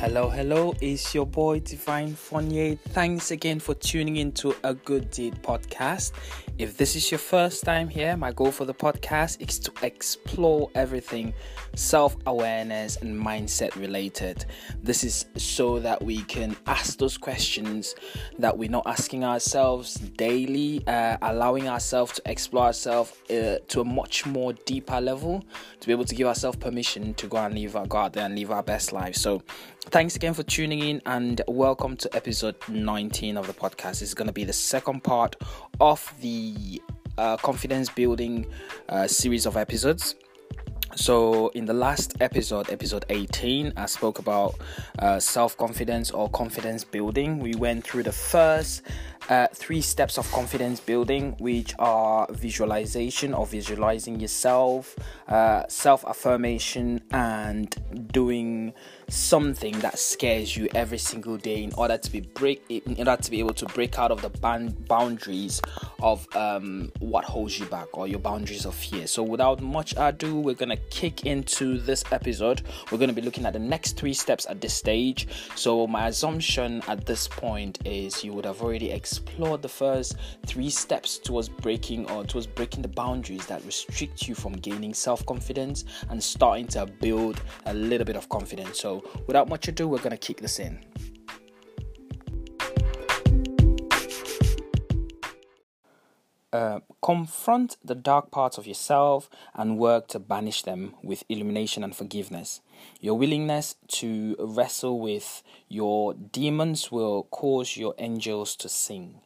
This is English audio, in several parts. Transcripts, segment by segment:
Hello, hello, it's your boy Divine Fournier. Thanks again for tuning into a Good Deed podcast. If this is your first time here, my goal for the podcast is to explore everything self awareness and mindset related. This is so that we can ask those questions that we're not asking ourselves daily, uh, allowing ourselves to explore ourselves uh, to a much more deeper level, to be able to give ourselves permission to go and live our God and live our best life. So, Thanks again for tuning in and welcome to episode 19 of the podcast. Is going to be the second part of the uh, confidence building uh, series of episodes. So, in the last episode, episode 18, I spoke about uh, self confidence or confidence building. We went through the first uh, three steps of confidence building, which are visualization or visualizing yourself, uh, self affirmation, and doing something that scares you every single day in order to be break in order to be able to break out of the band boundaries of um, what holds you back or your boundaries of fear. So, without much ado, we're gonna kick into this episode. We're gonna be looking at the next three steps at this stage. So, my assumption at this point is you would have already explored the first three steps towards breaking or towards breaking the boundaries that restrict you from gaining self confidence and starting to build a little bit of confidence. So, without much ado, we're gonna kick this in. Uh, confront the dark parts of yourself and work to banish them with illumination and forgiveness. Your willingness to wrestle with your demons will cause your angels to sing.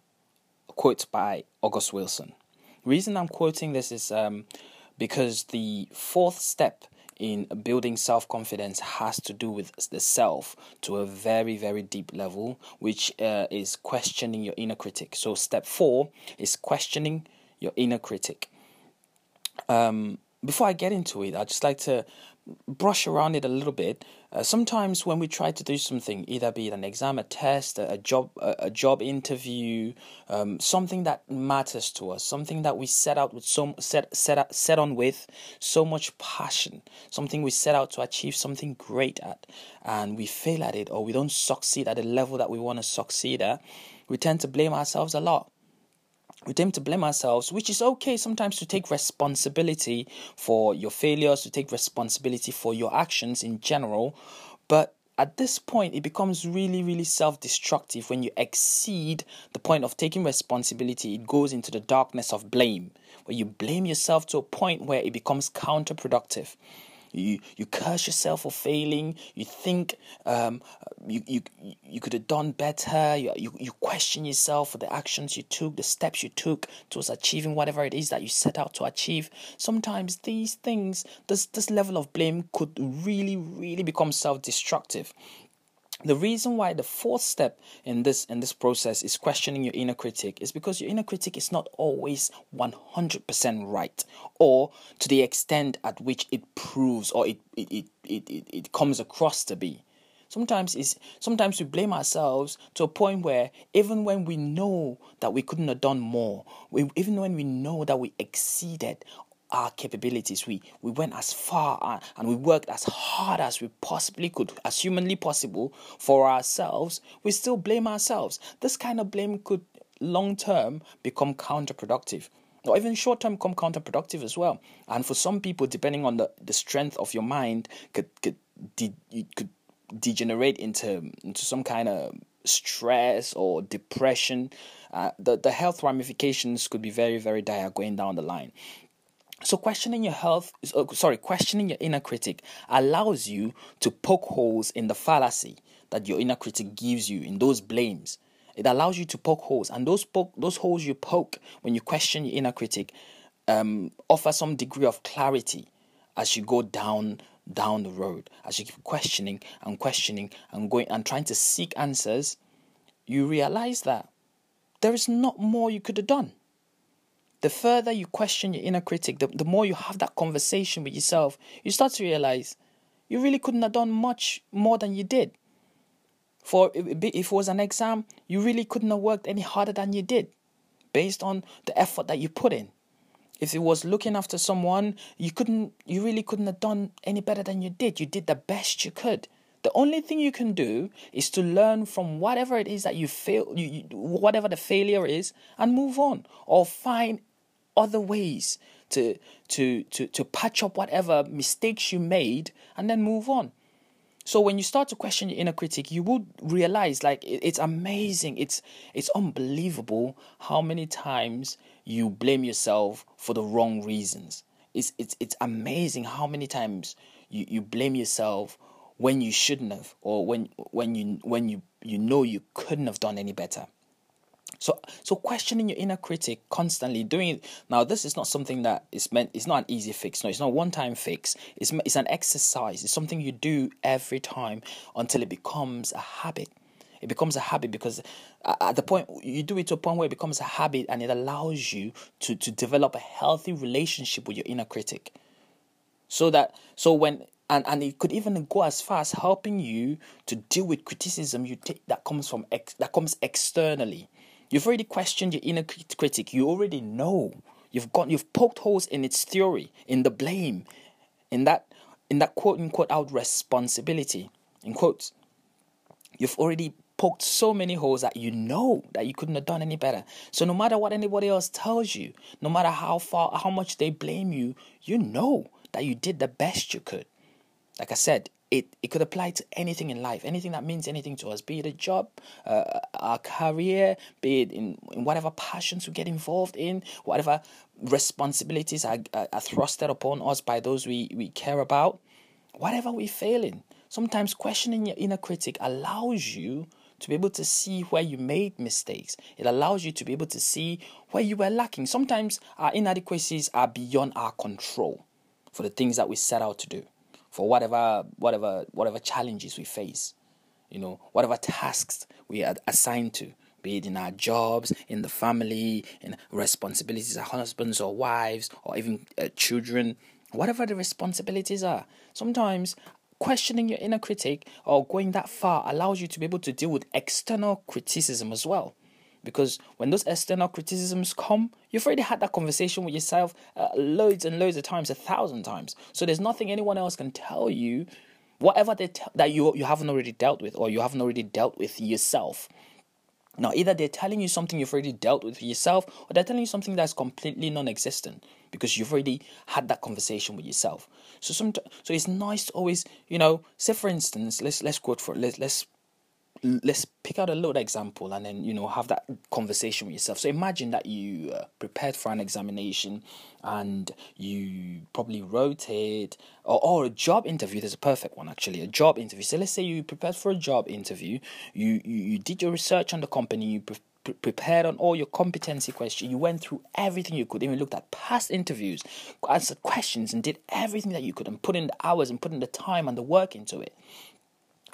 quote by August Wilson. reason I'm quoting this is um, because the fourth step in building self confidence has to do with the self to a very, very deep level, which uh, is questioning your inner critic. So, step four is questioning your inner critic. Um, before I get into it, I'd just like to brush around it a little bit. Uh, sometimes when we try to do something, either be it an exam, a test, a, a job, a, a, job interview, um, something that matters to us, something that we set out with so set set set on with so much passion, something we set out to achieve something great at, and we fail at it or we don't succeed at the level that we want to succeed at, we tend to blame ourselves a lot we tend to blame ourselves, which is okay sometimes to take responsibility for your failures, to take responsibility for your actions in general. But at this point, it becomes really, really self destructive when you exceed the point of taking responsibility. It goes into the darkness of blame, where you blame yourself to a point where it becomes counterproductive you you curse yourself for failing. You think um, you, you you could have done better. You, you you question yourself for the actions you took, the steps you took towards achieving whatever it is that you set out to achieve. Sometimes these things, this this level of blame could really really become self destructive the reason why the fourth step in this in this process is questioning your inner critic is because your inner critic is not always 100% right or to the extent at which it proves or it it, it, it, it, it comes across to be. Sometimes is sometimes we blame ourselves to a point where even when we know that we couldn't have done more we, even when we know that we exceeded our capabilities. We we went as far and we worked as hard as we possibly could, as humanly possible for ourselves. We still blame ourselves. This kind of blame could long term become counterproductive. Or even short term become counterproductive as well. And for some people, depending on the, the strength of your mind, could could de- could degenerate into into some kind of stress or depression. Uh, the the health ramifications could be very very dire going down the line. So questioning your health, uh, sorry, questioning your inner critic allows you to poke holes in the fallacy that your inner critic gives you in those blames. It allows you to poke holes, and those poke, those holes you poke when you question your inner critic um, offer some degree of clarity as you go down down the road. As you keep questioning and questioning and going and trying to seek answers, you realize that there is not more you could have done the further you question your inner critic, the, the more you have that conversation with yourself, you start to realize you really couldn't have done much more than you did. For if it was an exam, you really couldn't have worked any harder than you did based on the effort that you put in. If it was looking after someone, you couldn't you really couldn't have done any better than you did. You did the best you could. The only thing you can do is to learn from whatever it is that you fail, you, you, whatever the failure is, and move on, or find other ways to to to to patch up whatever mistakes you made, and then move on. So when you start to question your inner critic, you would realize like it's amazing, it's it's unbelievable how many times you blame yourself for the wrong reasons. It's it's it's amazing how many times you, you blame yourself when you shouldn't have or when when you when you you know you couldn't have done any better. So, so questioning your inner critic constantly, doing it. Now, this is not something that is meant. It's not an easy fix. No, it's not one-time fix. It's it's an exercise. It's something you do every time until it becomes a habit. It becomes a habit because at the point you do it to a point where it becomes a habit, and it allows you to to develop a healthy relationship with your inner critic. So that so when and and it could even go as far as helping you to deal with criticism you take that comes from ex, that comes externally You've already questioned your inner critic. You already know. You've got you've poked holes in its theory, in the blame, in that in that quote unquote out responsibility. In quotes. You've already poked so many holes that you know that you couldn't have done any better. So no matter what anybody else tells you, no matter how far how much they blame you, you know that you did the best you could. Like I said, it, it could apply to anything in life, anything that means anything to us, be it a job, uh, our career, be it in, in whatever passions we get involved in, whatever responsibilities are, are, are thrusted upon us by those we, we care about, whatever we fail in. Sometimes questioning your inner critic allows you to be able to see where you made mistakes. It allows you to be able to see where you were lacking. Sometimes our inadequacies are beyond our control for the things that we set out to do for whatever whatever whatever challenges we face you know whatever tasks we are assigned to be it in our jobs in the family in responsibilities as husbands or wives or even uh, children whatever the responsibilities are. Sometimes questioning your inner critic or going that far allows you to be able to deal with external criticism as well because when those external criticisms come, you've already had that conversation with yourself uh, loads and loads of times, a thousand times. So there's nothing anyone else can tell you, whatever they t- that you you haven't already dealt with or you haven't already dealt with yourself. Now, either they're telling you something you've already dealt with yourself, or they're telling you something that's completely non-existent because you've already had that conversation with yourself. So, some, so it's nice to always, you know, say for instance, let's let's quote for let's let's let's pick out a little example and then you know have that conversation with yourself. So imagine that you uh, prepared for an examination and you probably wrote it or, or a job interview. There's a perfect one actually a job interview. So let's say you prepared for a job interview. You you, you did your research on the company. You pre- prepared on all your competency questions. You went through everything you could, even looked at past interviews, answered questions, and did everything that you could, and put in the hours and put in the time and the work into it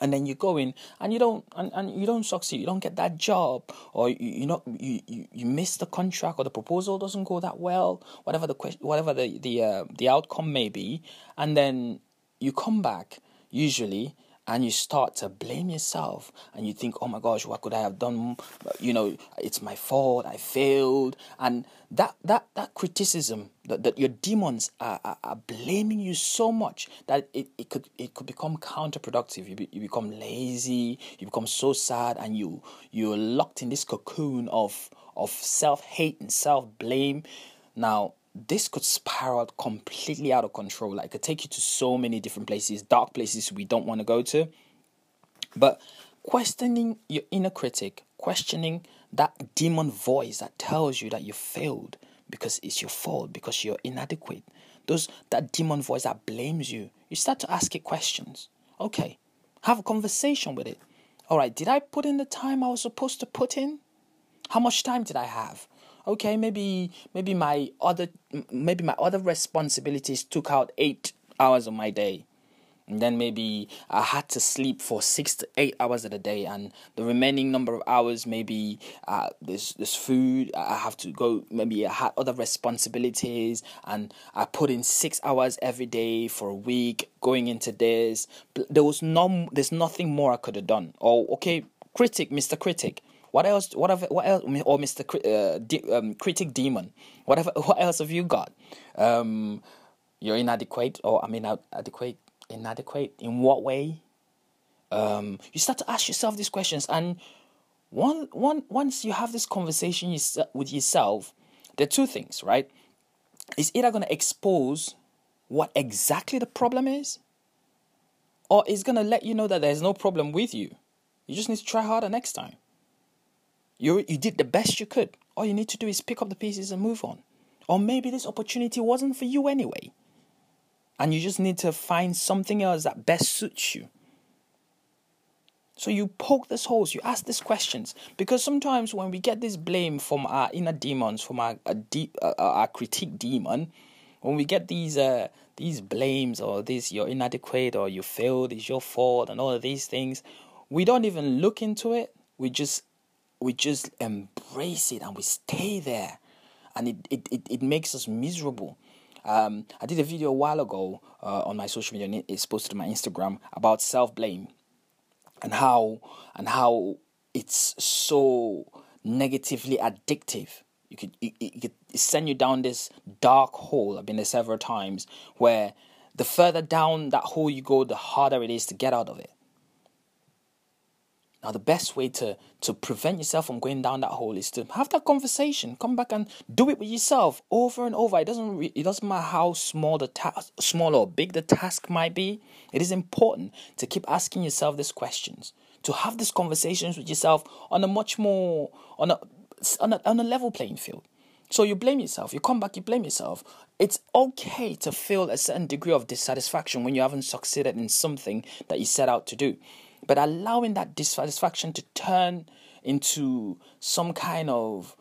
and then you go in and you don't and, and you don't succeed you don't get that job or you you know you, you, you miss the contract or the proposal doesn't go that well whatever the question whatever the the uh, the outcome may be and then you come back usually and you start to blame yourself and you think oh my gosh what could i have done? You know it's my fault i failed. And that that that criticism that, that your demons are, are, are blaming you so much that it, it could it could become counterproductive. You, be, you become lazy you become so sad and you you're locked in this cocoon of of self-hate and self-blame. Now this could spiral completely out of control. Like, it could take you to so many different places, dark places we don't want to go to. But questioning your inner critic, questioning that demon voice that tells you that you failed because it's your fault, because you're inadequate, those that demon voice that blames you, you start to ask it questions. Okay, have a conversation with it. All right, did I put in the time I was supposed to put in? How much time did I have? Okay maybe maybe my other maybe my other responsibilities took out eight hours of my day and then maybe I had to sleep for six to eight hours of the day, and the remaining number of hours maybe uh, there's there's food. I have to go. Maybe I had other responsibilities, and I put in six hours every day for a week going into this. There was no, there's nothing more I could have done. Oh, okay, critic, Mister Critic. What else? What have, What else? Or Mister uh, de- um, Critic Demon. Whatever. What else have you got? Um, you're inadequate, or I mean, inadequate. Inadequate in what way? Um, you start to ask yourself these questions, and one, one, once you have this conversation with yourself, there are two things, right? It's either going to expose what exactly the problem is, or it's going to let you know that there's no problem with you. You just need to try harder next time. You, you did the best you could. All you need to do is pick up the pieces and move on. Or maybe this opportunity wasn't for you anyway. And you just need to find something else that best suits you. So you poke these holes, you ask these questions, because sometimes when we get this blame from our inner demons, from our deep, uh, our critique demon, when we get these uh, these blames or this you're inadequate or you failed, it's your fault, and all of these things, we don't even look into it. We just we just embrace it and we stay there, and it it it, it makes us miserable. Um, I did a video a while ago uh, on my social media, it's posted to my Instagram about self blame and how and how it's so negatively addictive. You could it, it could send you down this dark hole. I've been there several times where the further down that hole you go, the harder it is to get out of it. Now, the best way to, to prevent yourself from going down that hole is to have that conversation. Come back and do it with yourself over and over. It doesn't it doesn't matter how small the small or big the task might be. It is important to keep asking yourself these questions. To have these conversations with yourself on a much more on a on a, on a level playing field. So you blame yourself. You come back, you blame yourself. It's okay to feel a certain degree of dissatisfaction when you haven't succeeded in something that you set out to do. But allowing that dissatisfaction to turn into some kind of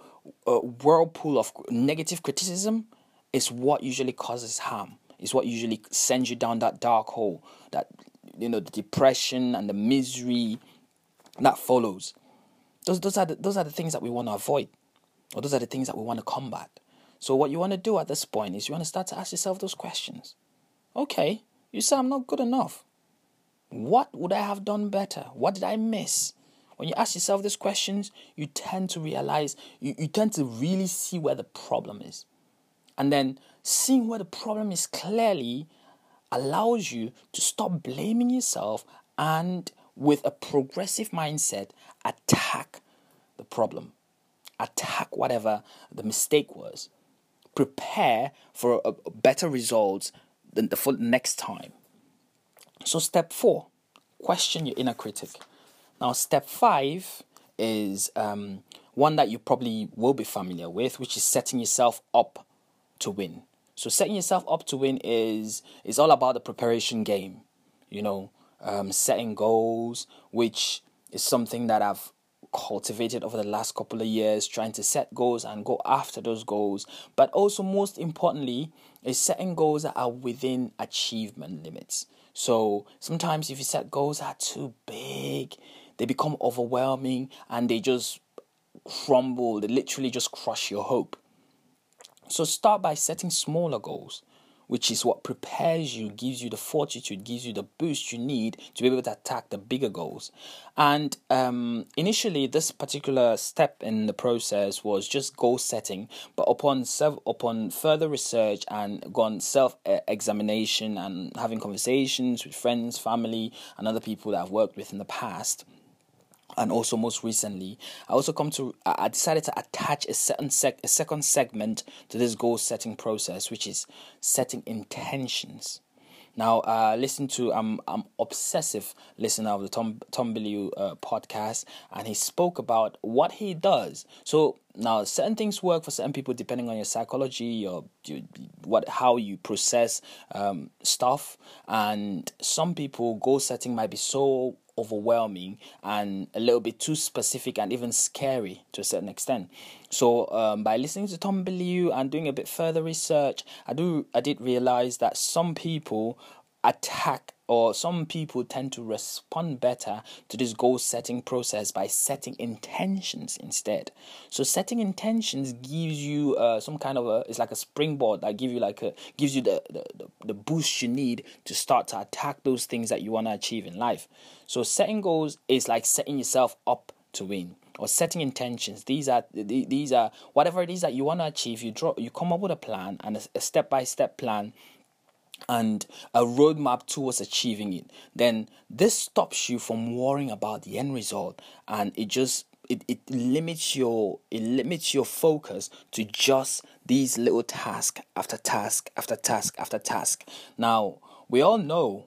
uh, whirlpool of negative criticism is what usually causes harm. Is what usually sends you down that dark hole, that you know, the depression and the misery that follows. Those those are the, those are the things that we want to avoid, or those are the things that we want to combat. So what you want to do at this point is you want to start to ask yourself those questions. Okay, you say I'm not good enough. What would I have done better? What did I miss? When you ask yourself these questions, you tend to realize, you, you tend to really see where the problem is. And then seeing where the problem is clearly allows you to stop blaming yourself and, with a progressive mindset, attack the problem, attack whatever the mistake was, prepare for a, a better results than the next time. So, step four, question your inner critic. Now, step five is um, one that you probably will be familiar with, which is setting yourself up to win. So, setting yourself up to win is is all about the preparation game. You know, um, setting goals, which is something that I've cultivated over the last couple of years, trying to set goals and go after those goals. But also, most importantly, is setting goals that are within achievement limits. So sometimes if you set goals that are too big, they become overwhelming and they just crumble, they literally just crush your hope. So start by setting smaller goals which is what prepares you, gives you the fortitude, gives you the boost you need to be able to attack the bigger goals. And um, initially, this particular step in the process was just goal setting, but upon self, upon further research and gone self examination and having conversations with friends, family, and other people that I've worked with in the past and also most recently i also come to i decided to attach a certain sec, a second segment to this goal setting process which is setting intentions. Now uh, listen to i'm i'm obsessive listener of the tom tom Bilyeu, uh, podcast and he spoke about what he does. So now certain things work for certain people depending on your psychology or you, what how you process um, stuff and some people goal setting might be so overwhelming and a little bit too specific and even scary to a certain extent. So um, by listening to Tom Bilyeu and doing a bit further research, I do I did realize that some people attack or some people tend to respond better to this goal setting process by setting intentions instead. So setting intentions gives you uh, some kind of a it's like a springboard that give you like a gives you the, the, the boost you need to start to attack those things that you want to achieve in life. So setting goals is like setting yourself up to win or setting intentions. These are these are whatever it is that you want to achieve you draw you come up with a plan and a step by step plan and a roadmap towards achieving it, then this stops you from worrying about the end result and it just it, it limits your it limits your focus to just these little task after task after task after task. Now, we all know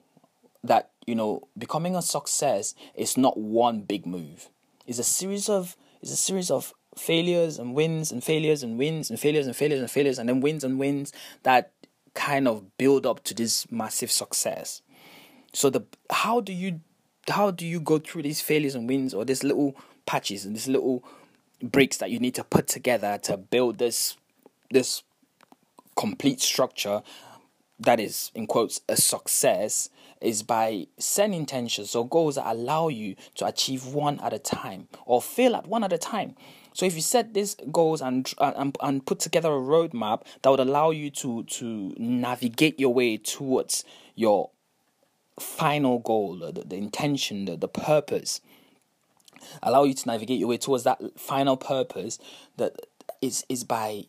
that you know becoming a success is not one big move. It's a series of it's a series of failures and wins and failures and wins and failures and failures and failures and then wins and wins that kind of build up to this massive success. So the how do you how do you go through these failures and wins or these little patches and these little bricks that you need to put together to build this this complete structure that is in quotes a success is by setting intentions or goals that allow you to achieve one at a time or fail at one at a time so if you set these goals and uh, and, and put together a roadmap that would allow you to to navigate your way towards your final goal, the, the intention, the, the purpose, allow you to navigate your way towards that final purpose that is is by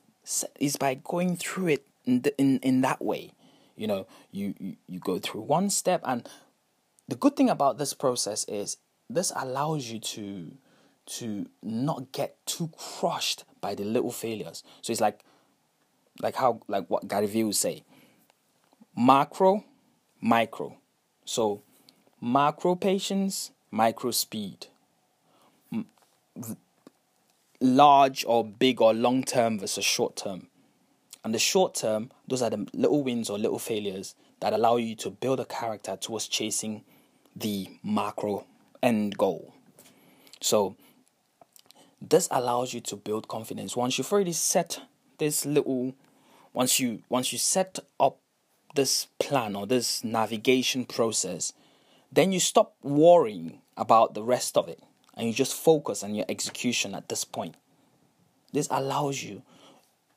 is by going through it in the, in, in that way. You know, you, you you go through one step and the good thing about this process is this allows you to to not get too crushed by the little failures. So it's like like how like what Gary Vee would say. Macro, micro. So macro patience, micro speed. large or big or long term versus short term. And the short term, those are the little wins or little failures that allow you to build a character towards chasing the macro end goal. So this allows you to build confidence. Once you've already set this little once you once you set up this plan or this navigation process then you stop worrying about the rest of it and you just focus on your execution at this point. This allows you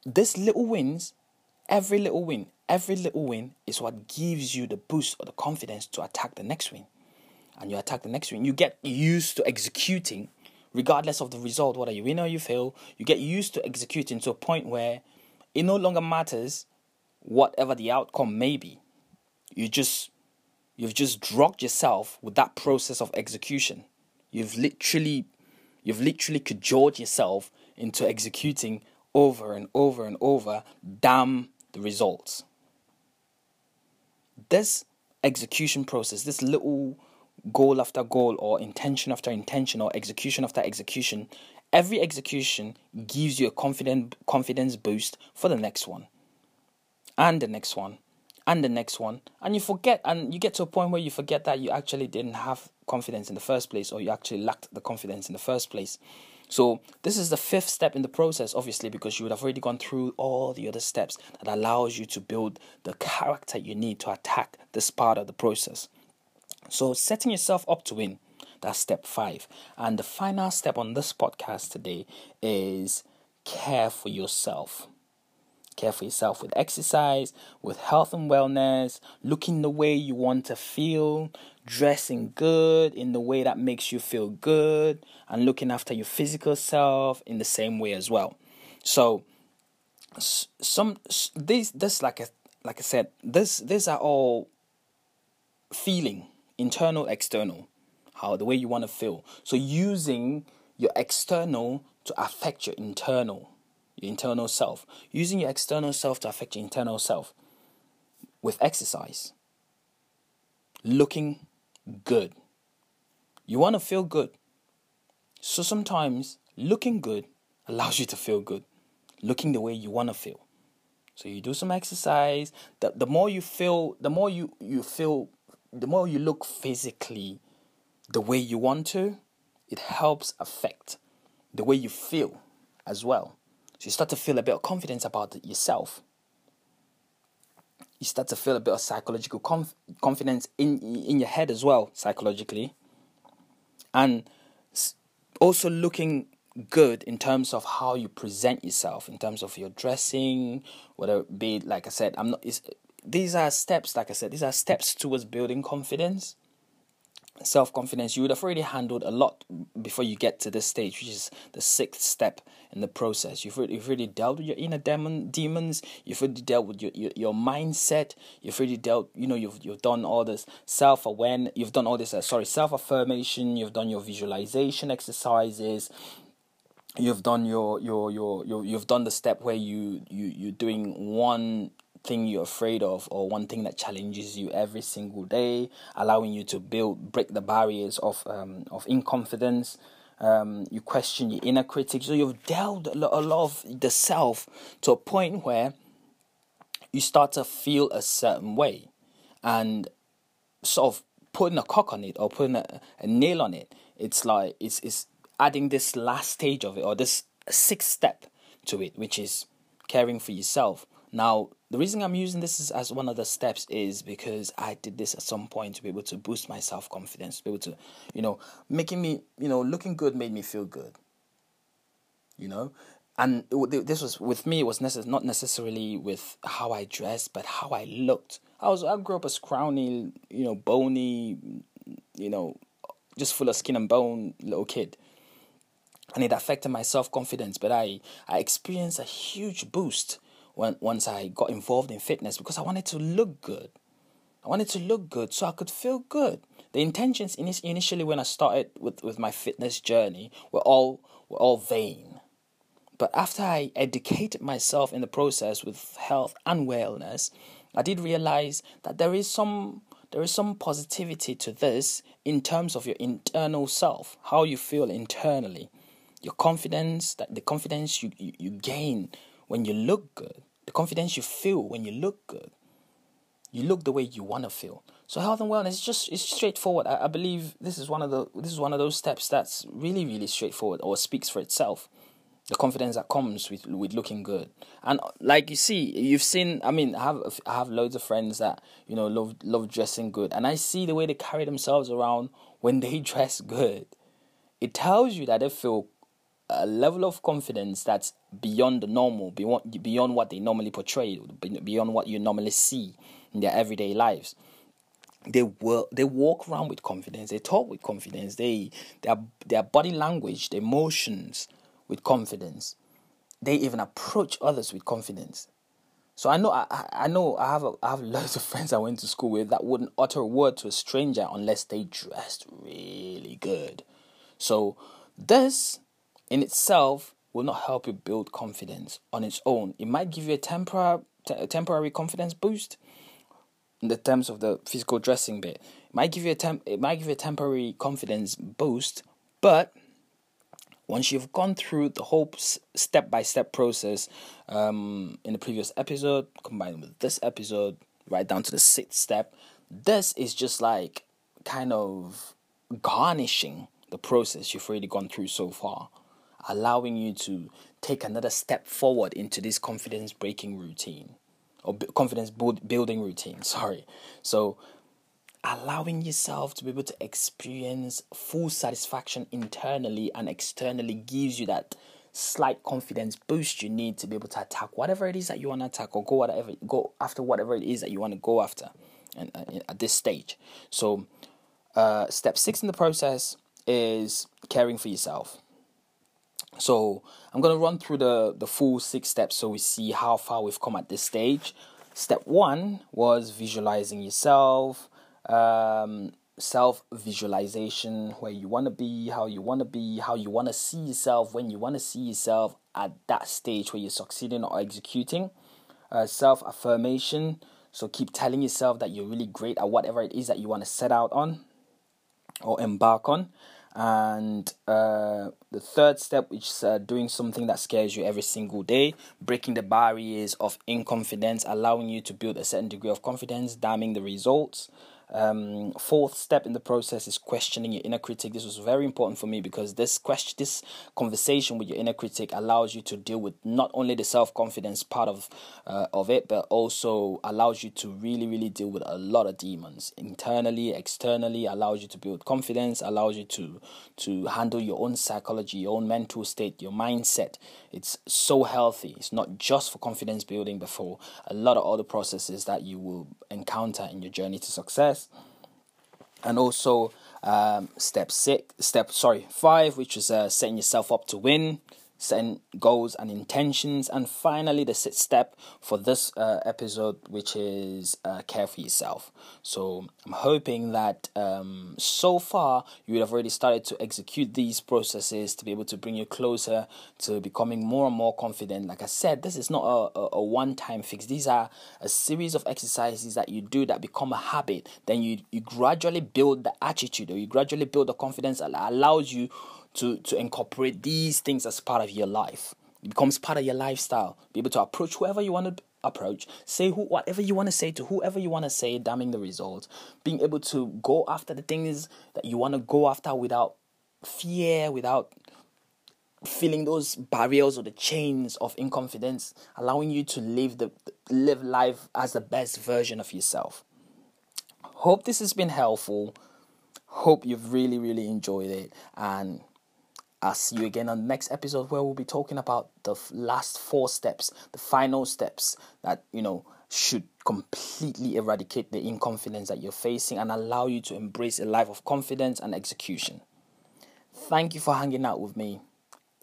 this little wins every little win every little win is what gives you the boost or the confidence to attack the next win. And you attack the next win you get used to executing regardless of the result, whether you win or you fail, you get used to executing to a point where it no longer matters whatever the outcome may be. You just you've just drugged yourself with that process of execution. You've literally you've literally cajoled yourself into executing over and over and over, damn the results. This execution process, this little goal after goal or intention after intention or execution after execution, every execution gives you a confident confidence boost for the next one. And the next one. And the next one. And you forget and you get to a point where you forget that you actually didn't have confidence in the first place or you actually lacked the confidence in the first place. So this is the fifth step in the process, obviously, because you would have already gone through all the other steps that allows you to build the character you need to attack this part of the process. So, setting yourself up to win, that's step five. And the final step on this podcast today is care for yourself. Care for yourself with exercise, with health and wellness, looking the way you want to feel, dressing good in the way that makes you feel good, and looking after your physical self in the same way as well. So, some these this like like I said, this these are all feeling internal, external, how the way you want to feel. So using your external to affect your internal, your internal self. Using your external self to affect your internal self with exercise. Looking good. You want to feel good. So sometimes looking good allows you to feel good. Looking the way you want to feel. So you do some exercise. The, the more you feel, the more you, you feel the more you look physically the way you want to, it helps affect the way you feel as well. So you start to feel a bit of confidence about yourself. You start to feel a bit of psychological conf- confidence in in your head as well, psychologically, and also looking good in terms of how you present yourself, in terms of your dressing, whether it be like I said, I'm not these are steps, like I said, these are steps towards building confidence. self confidence, you would have already handled a lot before you get to this stage, which is the sixth step in the process. You've already, you've already dealt with your inner demon demons. You've already dealt with your, your, your mindset. You've already dealt. You know, you've you've done all this self awareness. You've done all this. Uh, sorry, self affirmation. You've done your visualization exercises. You've done your, your your your you've done the step where you you you're doing one thing you're afraid of or one thing that challenges you every single day, allowing you to build break the barriers of um, of inconfidence. Um, you question your inner critic. So you've lot, a lot of the self to a point where you start to feel a certain way, and sort of putting a cock on it or putting a, a nail on it. It's like it's it's adding this last stage of it or this sixth step to it, which is caring for yourself. Now, the reason I'm using this is, as one of the steps is because I did this at some point to be able to boost my self confidence, to be able to, you know, making me, you know, looking good made me feel good. You know, and this was with me. It was necess- not necessarily with how I dressed, but how I looked. I was I grew up a scrawny, you know, bony, you know, just full of skin and bone little kid and it affected my self confidence. But I I experienced a huge boost when once I got involved in fitness because I wanted to look good. I wanted to look good so I could feel good. The intentions initially when I started with, with my fitness journey were all were all vain. But after I educated myself in the process with health and wellness, I did realize that there is some there is some positivity to this in terms of your internal self, how you feel internally, your confidence, that the confidence you, you, you gain when you look good, the confidence you feel when you look good. You look the way you want to feel. So health and wellness is just it's straightforward. I, I believe this is one of the this is one of those steps that's really really straightforward or speaks for itself. The confidence that comes with with looking good, and like you see, you've seen. I mean, I have I have loads of friends that you know love love dressing good, and I see the way they carry themselves around when they dress good. It tells you that they feel a level of confidence that's beyond the normal, beyond beyond what they normally portray, beyond what you normally see in their everyday lives. They will they walk around with confidence. They talk with confidence. They their their body language, their emotions with confidence. They even approach others with confidence. So I know I, I know I have a, I have loads of friends I went to school with that wouldn't utter a word to a stranger unless they dressed really good. So this in itself will not help you build confidence on its own. It might give you a temporary temporary confidence boost in the terms of the physical dressing bit. It might give you a temp- it might give you a temporary confidence boost, but once you've gone through the whole step by step process um, in the previous episode, combined with this episode, right down to the sixth step, this is just like kind of garnishing the process you've already gone through so far allowing you to take another step forward into this confidence breaking routine or confidence building routine. Sorry. So, allowing yourself to be able to experience full satisfaction internally and externally gives you that slight confidence boost you need to be able to attack whatever it is that you want to attack or go whatever go after whatever it is that you want to go after and uh, at this stage so uh, step six in the process is caring for yourself so I'm gonna run through the the full six steps so we see how far we've come at this stage. Step one was visualizing yourself, um, self visualization, where you want to be, how you want to be, how you want to see yourself, when you want to see yourself at that stage where you're succeeding or executing. Uh, self affirmation, so keep telling yourself that you're really great at whatever it is that you want to set out on or embark on. And uh, the third step, which is uh, doing something that scares you every single day, breaking the barriers of inconfidence, allowing you to build a certain degree of confidence, damning the results. Um, fourth step in the process is questioning your inner critic. This was very important for me because this question, this conversation with your inner critic allows you to deal with not only the self confidence part of uh, of it, but also allows you to really, really deal with a lot of demons internally, externally. Allows you to build confidence. Allows you to to handle your own psychology, your own mental state, your mindset. It's so healthy. It's not just for confidence building, but for a lot of other processes that you will encounter in your journey to success and also Um, step six, step sorry, five, which is uh, setting yourself up to win setting goals and intentions, and finally the sixth step for this uh, episode, which is uh, care for yourself. So I'm hoping that um, so far you would have already started to execute these processes to be able to bring you closer to becoming more and more confident. Like I said, this is not a, a, a one-time fix. These are a series of exercises that you do that become a habit. Then you you gradually build the attitude, or you gradually build the confidence that allows you to to incorporate these things as part of your life. It becomes part of your lifestyle. Be able to approach whoever you want to approach, say who whatever you want to say to whoever you want to say, damning the results. Being able to go after the things that you want to go after without fear, without feeling those barriers or the chains of inconfidence, allowing you to live the live life as the best version of yourself. Hope this has been helpful. Hope you've really, really enjoyed it and I'll see you again on the next episode where we'll be talking about the last four steps, the final steps that, you know, should completely eradicate the inconfidence that you're facing and allow you to embrace a life of confidence and execution. Thank you for hanging out with me.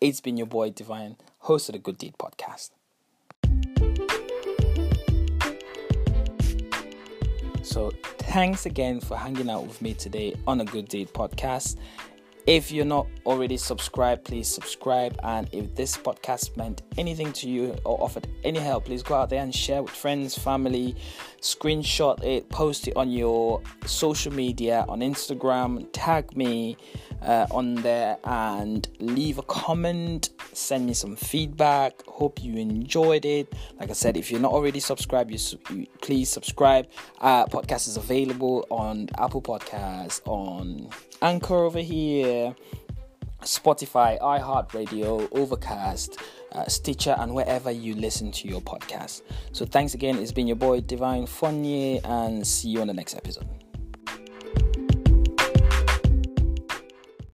It's been your boy Divine, host of the Good Deed Podcast. So, thanks again for hanging out with me today on a Good Deed Podcast. If you're not already subscribed, please subscribe. And if this podcast meant anything to you or offered any help, please go out there and share with friends, family, screenshot it, post it on your social media, on Instagram, tag me uh, on there, and leave a comment. Send me some feedback. Hope you enjoyed it. Like I said, if you're not already subscribed, you, you please subscribe. Uh, podcast is available on Apple Podcasts, on Anchor over here, Spotify, iHeartRadio, Overcast, uh, Stitcher, and wherever you listen to your podcast. So thanks again. It's been your boy Divine Fonye, and see you on the next episode.